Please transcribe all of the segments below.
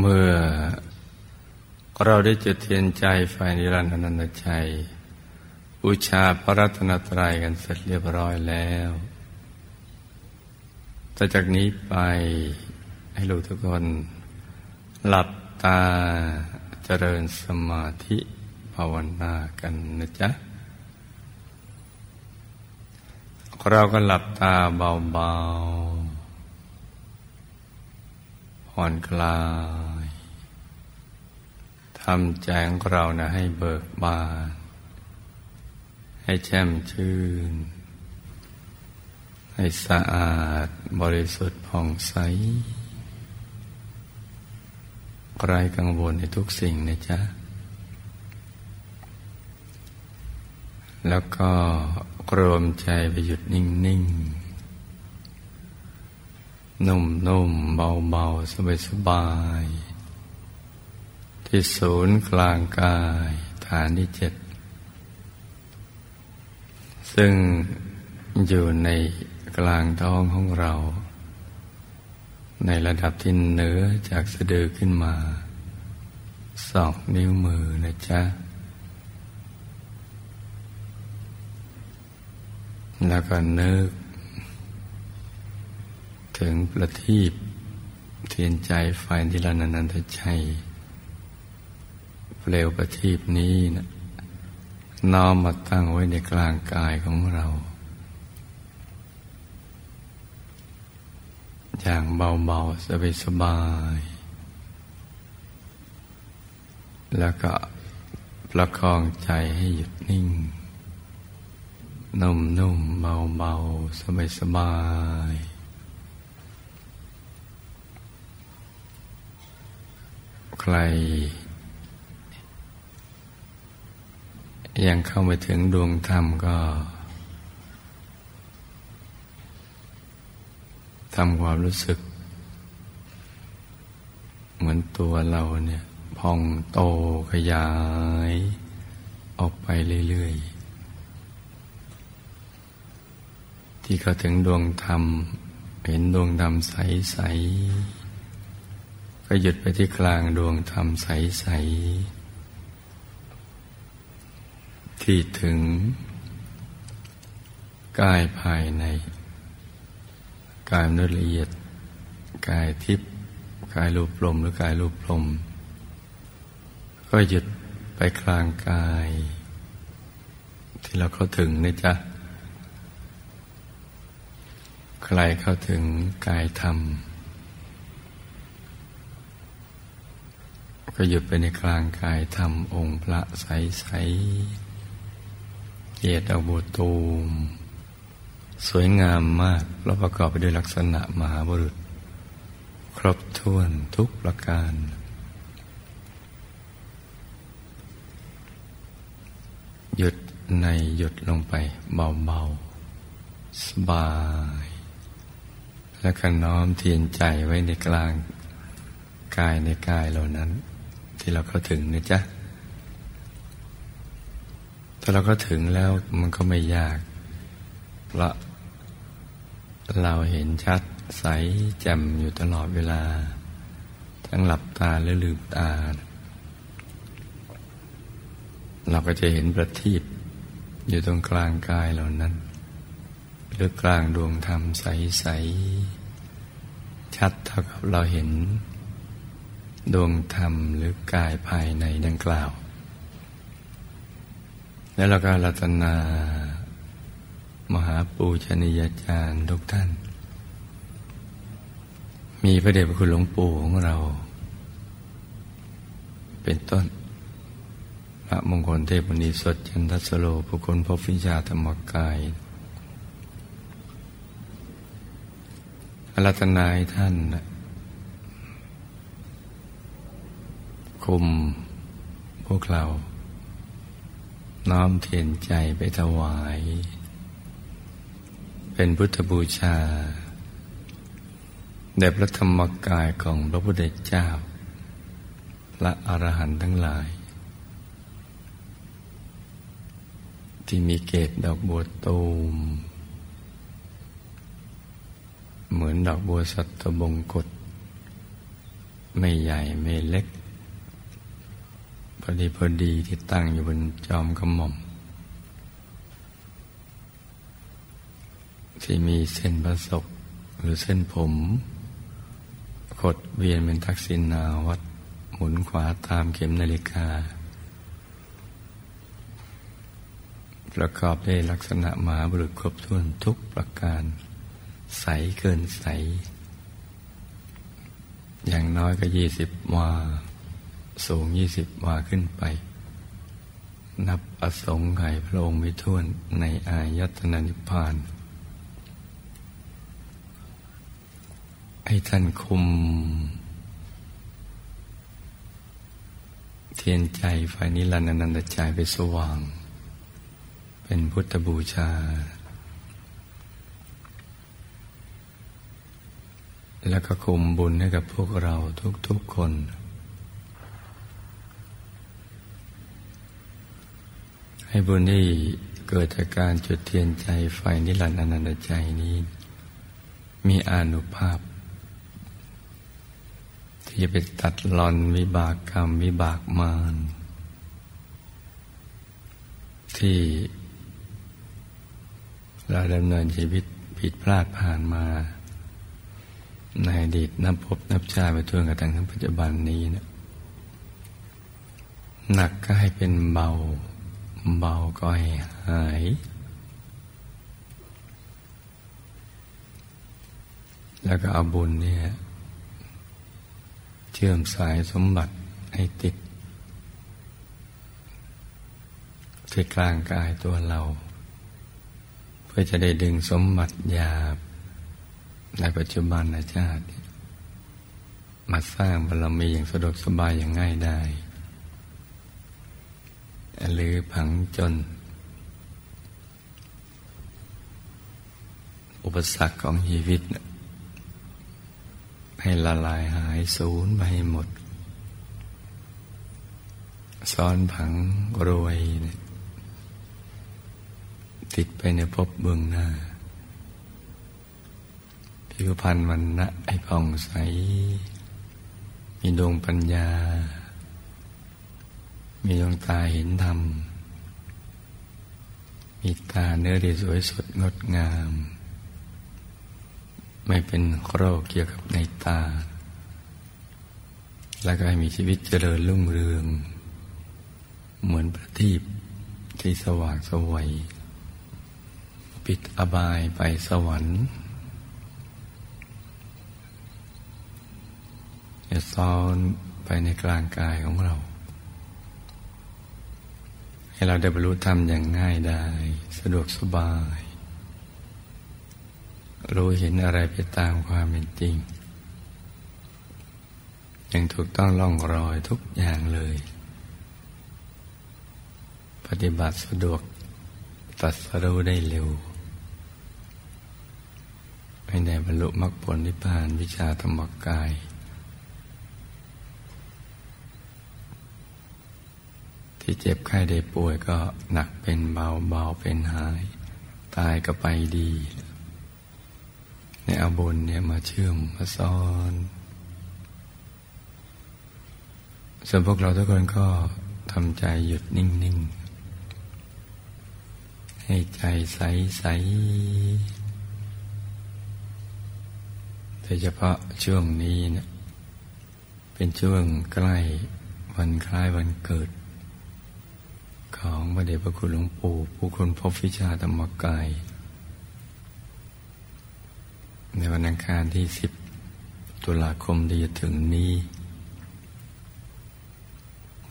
เมื่อเราได้จุดเทียนใจไฟนิรันดรนันชัยบูชาพระรัตนตรัยกันเสร็จเรียบร้อยแล้วต่อจากนี้ไปให้ลูกทุกคน หลับตาเจริญสมาธิภาวนากันนะจ๊ะ เราก็หลับตาเบาๆ ผ่อนคลายทำแจงเรานะให้เบิกบาน ให้แช่มชื่น ให้สะอาดบริสุทธิ์ผ่องใสไร้กังวลในทุกสิ่งนะจ๊ะ แล้วก็รวมใจไปหยุดนิ่ง ๆ นุ่มๆเบาๆสบายๆที่ศูนย์กลางกายฐานที่เจ็ด ซึ่งอยู่ในกลางท้องของเรา ในระดับที่เหนือจากสะดือขึ้นมาสองนิ้วมือนะจ๊ะ แล้วก็นึก ถึงประทีปเทียนใจไฟที่ลานันทชัยเปลวประทีปนี้นะน้อมมาตั้งไว้ในกลางกายของเรา อย่างเบาๆสบายๆแล้วก็ประคองใจให้หยุดนิ่ง นุ่มๆเบาๆสบายๆ ใครยังเข้าไปถึงดวงธรรมก็ทำความรู้สึก เหมือนตัวเราเนี่ยพองโตขยาย ออกไปเรื่อยๆ ที่เข้าถึงดวงธรรม เห็นดวงธรรมใสๆ ก็หยุดไปที่กลางดวงธรรมใส ๆ ที่ถึง กายภายใน กายนุละเอียด กายทิพย์กายรูปลมหรือกายรูปลม ก็หยุดไปกลางกาย ที่เราเข้าถึงนะจ๊ะ ใครเข้าถึงกายธรรม ก็หยุดไปในกลางกายธรรมองค์พระใสๆเกียรติอบุตูม สวยงามมากแล้วประกอบไปด้วยลักษณะมหาบุรุษ ครบถ้วนทุกประการหยุดในหยุดลงไปเบาๆ สบาย แล้วก็น้อมเทียนใจไว้ในกลาง กายในกายเหล่านั้น ที่เราเข้าถึงนะจ๊ะ ถ้าเราก็ถึงแล้วมันก็ไม่ยากเพราะเราเห็นชัดใสแจ่มอยู่ตลอดเวลา ทั้งหลับตาและลืมตา เราก็จะเห็นประทีปอยู่ตรงกลางกายเหล่านั้น หรือกลางดวงธรรมใส ๆ ชัดเท่ากับเราเห็น ดวงธรรมหรือกายภายในดังกล่าว แล้วเราก็รัตนามหาปูชนียาจารย์ทุกท่าน มีพระเดชพระคุณหลวงปู่ของเรา เป็นต้น พระมงคลเทพมุนีสดจันทัสโลผู้คนพบวิชาธรรมกายอรัตนายท่านนะ คุมพวกเรา น้อมเทียนใจไปถวาย เป็นพุทธบูชาแด่พระธรรมกายของพระพุทธเจ้าพระอรหันต์ทั้งหลาย ที่มีเกตดอกบัวตูม เหมือนดอกบัวสัตบงกฎไม่ใหญ่ไม่เล็ก พอดีพอดีที่ตั้งอยู่บนจอมกระหม่อม ที่มีเส้นประศกหรือเส้นผมขดเวียนเป็นทักษิณนาวัดหมุนขวาตามเข็มนาฬิกา ประกอบด้วยลักษณะหมาบุรุษครบถ้วนทุกประการ ใสเกินใส อย่างน้อยก็ยี่สิบวา สูงยี่สิบวาขึ้นไป นับอสงไขยพระองค์ไม่ท้วนในอายตนะนิพพาน ให้ท่านคุม เทียนใจไฟนิรันดร์นันตใจไปสว่าง เป็นพุทธบูชา แล้วก็คุมบุญให้กับพวกเราทุกๆคน ให้บุญที่เกิดจากการจุดเทียนใจไฟนิรันดร์นันตใจนี้ มีอนุภาพ ที่จะไปตัดหลอนวิบากกรรมวิบากมารที่เราดำเนินชีวิตผิดพลาดผ่านมา ในอดีตนับพบนับชาไปทั่วกระทั่งทั้งปัจจุบันนี้นะหนักก็ให้เป็นเบา เบาก็ให้หาย แล้วก็เอาบุญเนี่ย เชื่อมสายสมบัติให้ติดที่กลางกายตัวเรา เพื่อจะได้ดึงสมบัติหยาบ ในปัจจุบันชาติ มาสร้างบารมีอย่างสะดวกสบายอย่างง่ายได้ หรือผังจน อุปสรรคของชีวิต ให้ละลายหายสูญไปหหมด ซ้อนผังรวยเนี่ยติดไปในภพเบื้องหน้า ผิวพรรณมันนะไอผ่องใส มีดวงปัญญา มีดวงตาเห็นธรรม มีตาเนื้อดีสวยสดงดงาม ไม่เป็นโรคเกี่ยวกับในตา แล้วก็ให้มีชีวิตเจริญรุ่งเรือง เหมือนประทีปที่สว่างสวัยปิดอบายไปสวรรค์จะซ้อนไปในกลางกายของเรา ให้เราได้บรรลุธรรมอย่างง่ายได้สะดวกสบาย รู้เห็นอะไรไปตามความเป็นจริงยังถูกต้องล่องรอยทุกอย่างเลย ปฏิบัติสะดวกตัดสรู้ได้เร็วให้ได้บรรลุมรรคผลนิพพานวิชาธรรมกาย ที่เจ็บไข้ได้ป่วยก็หนักเป็นเบาเบาเป็นหาย ตายก็ไปดี ในอาบุญเนี่ยมาเชื่อมมาซ้อนส่วนพวกเราทุกคนก็ทำใจหยุดนิ่ง ๆ ให้ใจใสๆโดยเฉพาะช่วงนี้เนะเป็นช่วงใกล้วันคล้ายวันเกิด ของพระเดชพระคุณหลวงปู่ผู้คนพบวิชาธรรมกาย ในวันอังคารที่สิบตุลาคมที่จะถึงนี้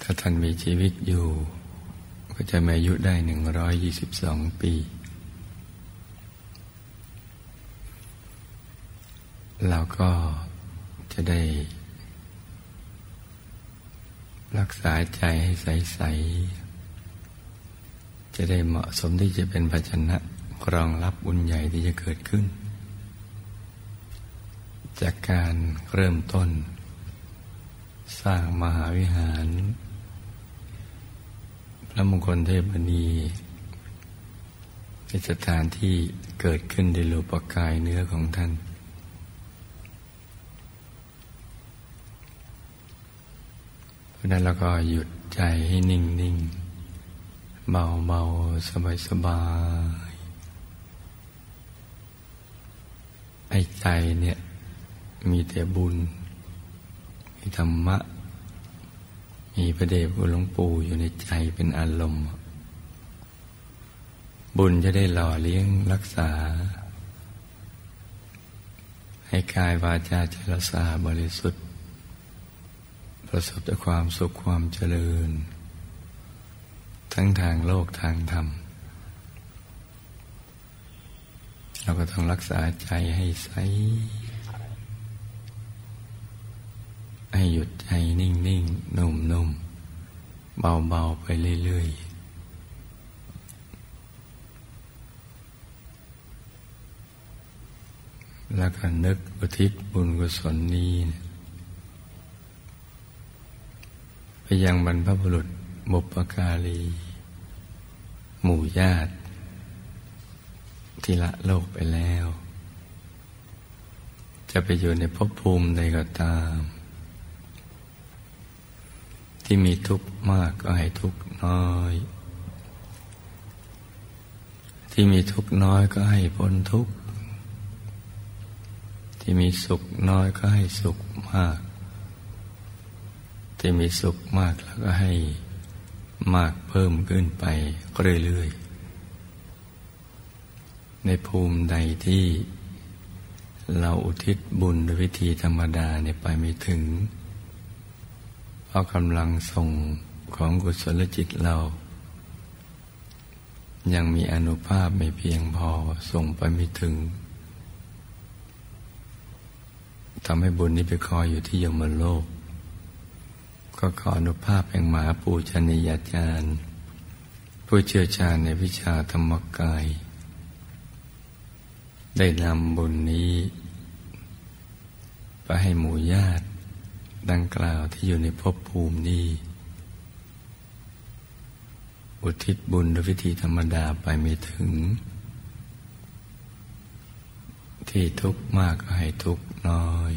ถ้าท่านมีชีวิตอยู่ ก็จะมีอายุได้หนึ่งร้อยยี่สิบสองปี เราก็จะได้ รักษาใจให้ใสๆ จะได้เหมาะสมที่จะเป็นภาชนะรองรับบุญใหญ่ที่จะเกิดขึ้น จากการเริ่มต้น สร้างมหาวิหาร พระมงคลเทพนีเป็นสถานที่เกิดขึ้นในโลปกายเนื้อของท่าน เพราะนั้นเราก็หยุดใจให้นิ่งนิ่ง เบาเบาสบายสบายไอ้ใจเนี่ย มีแต่บุญ มีธรรมะ มีพระเดชพระหลวงปู่อยู่ในใจเป็นอารมณ์ บุญจะได้หล่อเลี้ยงรักษา ให้กายวาจาใจรักษาบริสุทธิ์ ประสบแต่ความสุขความเจริญ ทั้งทางโลกทางธรรม เราก็ต้องรักษาใจให้ใส ให้หยุดใจนิ่งนิ่งนุ่มนุ่มเบาเบาไปเรื่อยๆ แล้วก็นึกอุทิศบุญกุศลนี้ ไปยังบรรพบุรุษ บุปการี หมู่ญาติ ที่ละโลกไปแล้ว จะไปอยู่ในภพภูมิใดก็ตาม ที่มีทุกข์มากก็ให้ทุกข์น้อย ที่มีทุกข์น้อยก็ให้พ้นทุกข์ ที่มีสุขน้อยก็ให้สุขมากที่มีสุขมากแล้วก็ให้ มากเพิ่มขึ้นไปเรื่อยๆ ในภูมิใดที่เราอุทิศบุญด้วยวิธีธรรมดาเนี่ยไปไม่ถึงเพราะกำลังส่งของกุศลจิตเรา ยังมีอนุภาพไม่เพียงพอส่งไปไม่ถึงทำให้บุญนี้ไปคอยอยู่ที่ยมโลก ก็ขออนุภาพแห่งมหาปูชนียาจารย์ ผู้เชี่ยวชาญในวิชาธรรมกาย ได้นำบุญนี้ ไปให้หมู่ญาติ ดังกล่าวที่อยู่ในภพภูมินี้ อุทิศบุญด้วยวิธีธรรมดาไปไม่ถึง ที่ทุกข์มากก็ให้ทุกข์น้อย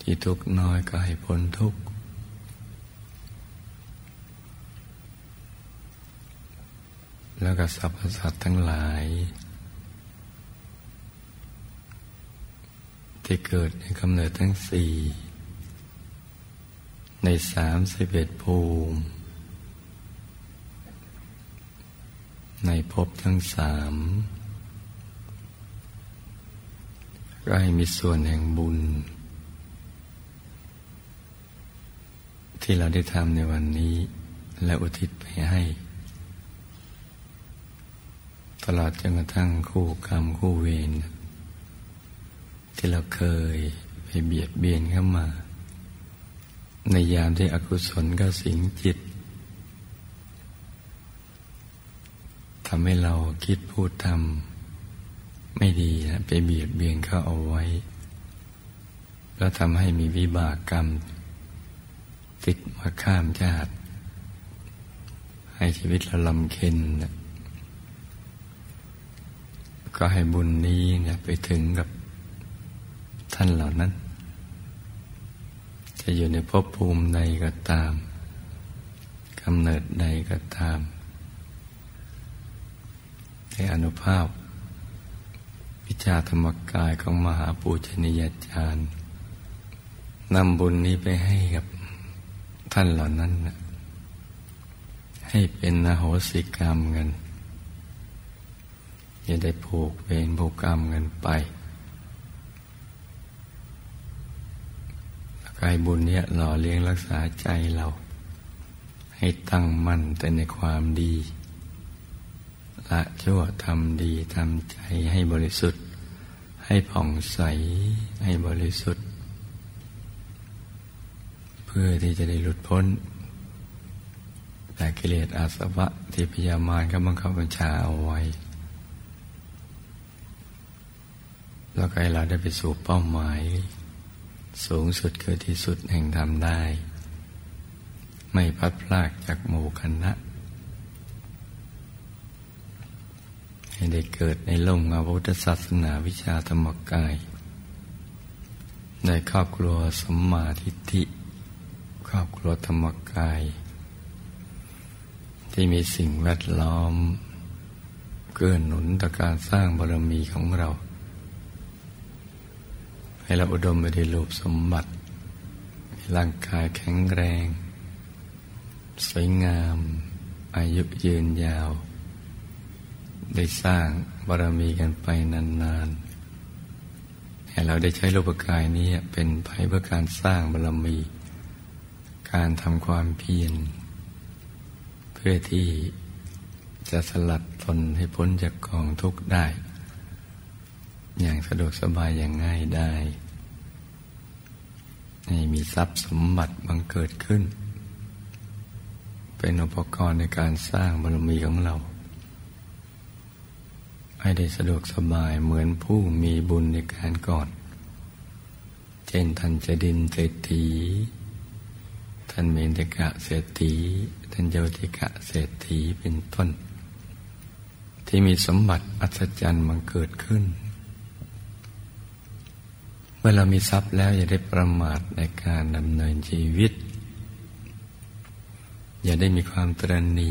ที่ทุกข์น้อยก็ให้พ้นทุกข์ แล้วก็สรรพสัตว์ทั้งหลาย ที่เกิดในกำเนิดทั้งสี่ในสามสิบเอ็ดภูมิ ในภพทั้งสามก็ให้มีส่วนแห่งบุญ ที่เราได้ทำในวันนี้ และอุทิศไปให้ ตลอดจนกระทั่งคู่กรรมคู่เวรที่เราเคยไปเบียดเบียนเข้ามา ในยามที่อกุศลก็สิงจิตทำให้เราคิดพูดทำไม่ดีนะไปเบียดเบียนเขาเอาไว้ แล้วทำให้มีวิบากกรรม ติดมาข้ามชาติให้ชีวิตเราลำเค็นนะ ก็ให้บุญนี้เนี่ยไปถึงกับท่านเหล่านั้น จะอยู่ในภพภูมิใดก็ตามกำเนิดใดก็ตามในอนุภาพ วิชาธรรมกายของมหาปูชนียาจารย์นำบุญนี้ไปให้กับท่านเหล่านั้นให้เป็นนโหสิกรรมกัน จะได้ผูกเวรผูกกรรมกันไปกายบุญเนี่ยหล่อเลี้ยงรักษาใจเรา ให้ตั้งมั่นแต่ในความดี ละชั่วทำดีทำใจให้บริสุทธิ์ ให้ผ่องใสให้บริสุทธิ์ เพื่อที่จะได้หลุดพ้นจากกิเลสอาสวะที่พยามารกำบังคับบัญชาเอาไว้ แล้วก็ให้เราได้ไปสู่เป้าหมาย สูงสุดคือที่สุดแห่งธรรมได้ ไม่พัดพลากจากหมู่คณะ ให้ได้เกิดในล่มอาวุธศาสนาวิชาธรรมกายในครอบครัวสมมาทิฏฐิครอบครัวธรรมกาย ที่มีสิ่งแวดล้อม เกื้อหนุนต่อการสร้างบารมีของเรา ให้เราอุดมไปด้วยรูปสมบัติร่างกายแข็งแรง สวยงาม อายุยืนยาว ได้สร้างบารมีกันไปนานๆให้เราได้ใช้รูปกายนี้เป็นไปเพื่อการสร้างบารมี การทำความเพียร เพื่อที่จะสลัดตนให้พ้นจากกองทุกข์ได้ อย่างสะดวกสบายอย่างง่ายได้ให้มีทรัพย์สมบัติบังเกิดขึ้น เป็นอุปกรณ์ในการสร้างบารมีของเรา ให้ได้สะดวกสบายเหมือนผู้มีบุญในการก่อน เช่นท่านจะดินเศรษฐี ท่านเมนตกะเศรษฐี ท่านโยติกะเศรษฐีเป็นต้น ที่มีสมบัติอัศจรรย์มันเกิดขึ้น เมื่อเรามีทรัพย์แล้วอย่าได้ประมาทในการดำเนินชีวิต อย่าได้มีความตรณี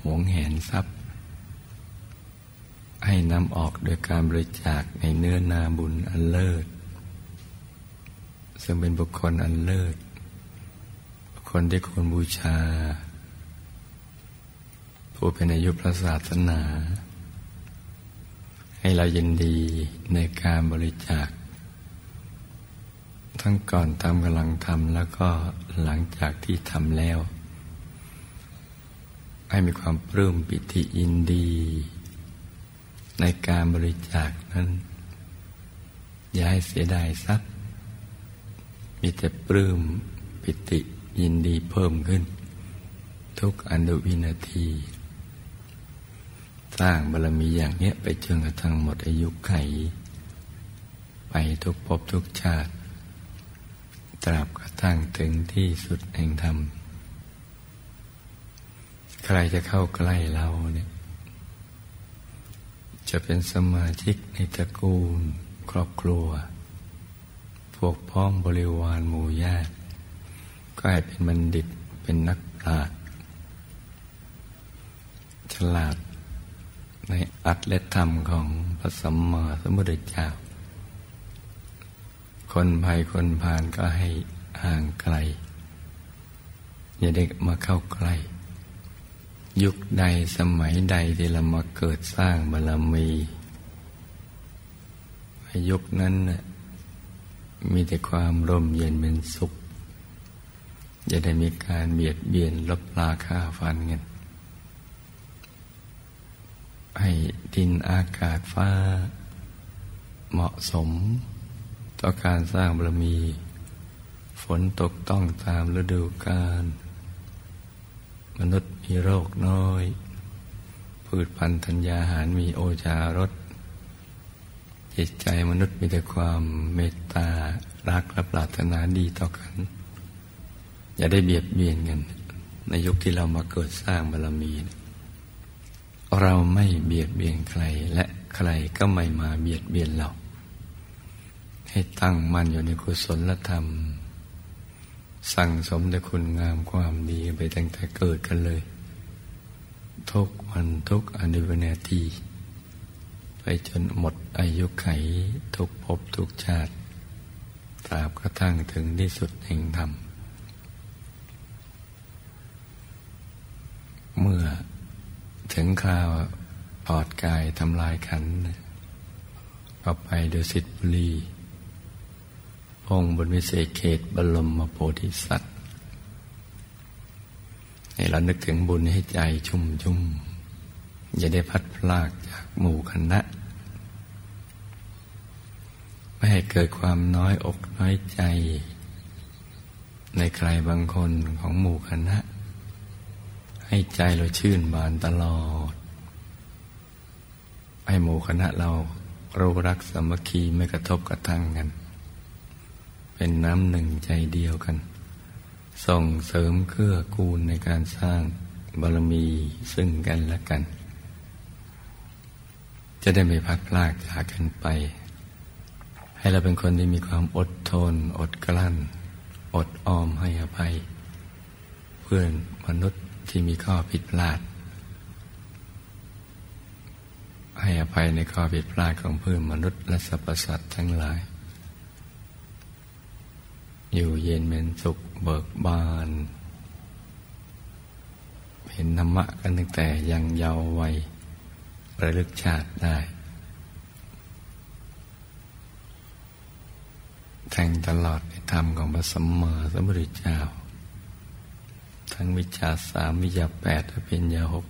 หวงแหนทรัพย์ ให้นำออกโดยการบริจาคในเนื้อนาบุญอันเลิศ ซึ่งเป็นบุคคลอันเลิศ บุคคลที่ควรบูชา ผู้เป็นอายุพระศาสนา ให้เรายินดีในการบริจาค ทั้งก่อนทำกำลังทำแล้วก็หลังจากที่ทำแล้ว ให้มีความปลื้มปิติยินดี ในการบริจาคนั้น อย่าให้เสียดายทรัพย์ มีแต่ปลื้มปิติยินดีเพิ่มขึ้น ทุกอนุวินาที สร้างบารมีอย่างนี้ไปจนกระทั่งหมดอายุไข ไปทุกภพทุกชาติ ตราบกระทั่งถึงที่สุดแห่งธรรม ใครจะเข้าใกล้เราเนี่ย จะเป็นสมาชิกในตระกูล ครอบครัว พวกพ้องบริวารหมู่ญาติก็ให้เป็นบัณฑิตเป็นนักปราชญ์ฉลาดในอัตและธรรมของพระสัมมาสัมพุทธเจ้า คนภัยคนผ่านก็ให้ห่างไกล อย่าได้มาเข้าใกล้ ยุคใดสมัยใดที่เรามาเกิดสร้างบารมียุคนั้นมีแต่ความร่มเย็นเป็นสุขจะได้มีการเบียดเบียนลบลาค่าฟันกันให้ดินอากาศฟ้า เหมาะสม ต่อการสร้างบารมี ฝนตกต้องตามฤดูกาลมนุษย์มีโรคน้อย พืชพันธุ์ธัญญาหารมีโอชารสจิตใจมนุษย์มีแต่ความเมตตารักและปรารถนาดีต่อกัน อย่าได้เบียดเบียนกัน ในยุคที่เรามาเกิดสร้างบารมี เราไม่เบียดเบียนใครและใครก็ไม่มาเบียดเบียนเรา ให้ตั้งมั่นอยู่ในกุศลธรรม สั่งสมแต่คุณงามความดีไปตั้งแต่เกิดกันเลย ทุกวันทุกอนุวนาที ไปจนหมดอายุไขทุกภพทุกชาติตราบกระทั่งถึงที่สุดแห่งธรรม เมื่อถึงคราวปอดกายทำลายขันก็ไปดูสิทธิบุรี องค์บนวิเศษเขตบรมโพธิสัตว์ ให้เรานึกถึงบุญให้ใจชุ่มชุ่มอย่าได้พัดพลากจากหมู่คณะ ไม่ให้เกิดความน้อยอกน้อยใจ ในใครบางคนของหมู่คณะ ให้ใจเราชื่นบานตลอด ให้หมู่คณะเรารู้รักสามัคคีไม่กระทบกระทั่งกัน เป็นน้ำหนึ่งใจเดียวกัน ส่งเสริมเครื่อกูลในการสร้างบารมีซึ่งกันและกัน จะได้ไม่พัดพลากจากกันไป ให้เราเป็นคนที่มีความอดทน อดกลั้น อดออมให้อภัย เพื่อนมนุษย์ที่มีข้อผิดพลาด ให้อภัยในข้อผิดพลาดของเพื่อนมนุษย์และสรรพสัตว์ทั้งหลาย อยู่เย็นเป็นสุขเบิกบาน เห็นธรรมะกันตั้งแต่ยังเยาว์วัยระลึกชาติได้ แทงตลอดในธรรมของพระสัมมาสัมพุทธเจ้า ทั้งวิชาสามวิชาแปดและเป็นยาหก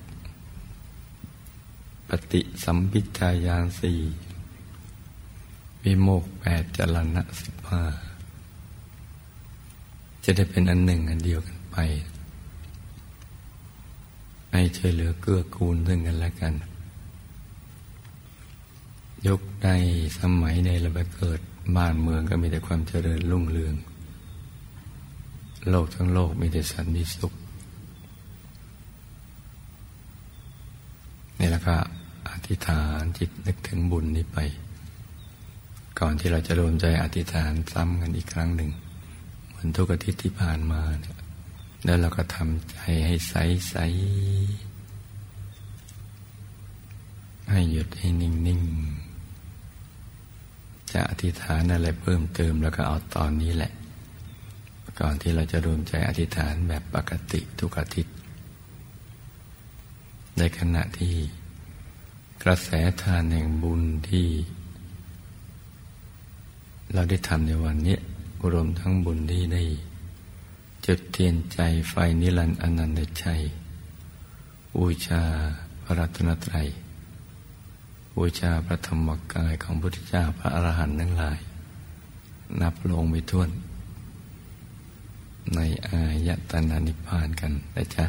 ปฏิสัมพิทายานสี่วิโมกแปดจรณะสิบห้า จะได้เป็นอันหนึ่งอันเดียวกันไปให้ช่วยเหลือเกื้อกูลซึ่งกันและกันยุคในสมัยในระเบิดเกิดบ้านเมืองก็มีแต่ความเจริญรุ่งเรือง โลกทั้งโลกมีแต่สันติสุขนี่แล้วก็อธิษฐานจิตนึกถึงบุญนี้ไป ก่อนที่เราจะรวมใจอธิษฐานซ้ำกันอีกครั้งหนึ่งือนทุกอาทิตย์ที่ผ่านมาเนี่ยแล้วเราก็ทำใจให้ใสใสให้หยุดให้นิ่งๆจะอธิษฐานอะไรเพิ่มเติมแล้วก็เอาตอนนี้แหละ ก่อนที่เราจะรวมใจอธิษฐานแบบปกติทุกอาทิตย์ ในขณะที่กระแสทานแห่งบุญที่ เราได้ทำในวันนี้ รวมทั้งบุญที่ได้ จุดเทียนใจไฟนิรันดร์อนันตชัยบูชาพระรัตนตรัยบูชาพระธรรมกายของพุทธเจ้าพระอรหันต์ทั้งหลาย นับลงไม่วน ในอายตนานิพพานกันนะจ๊ะ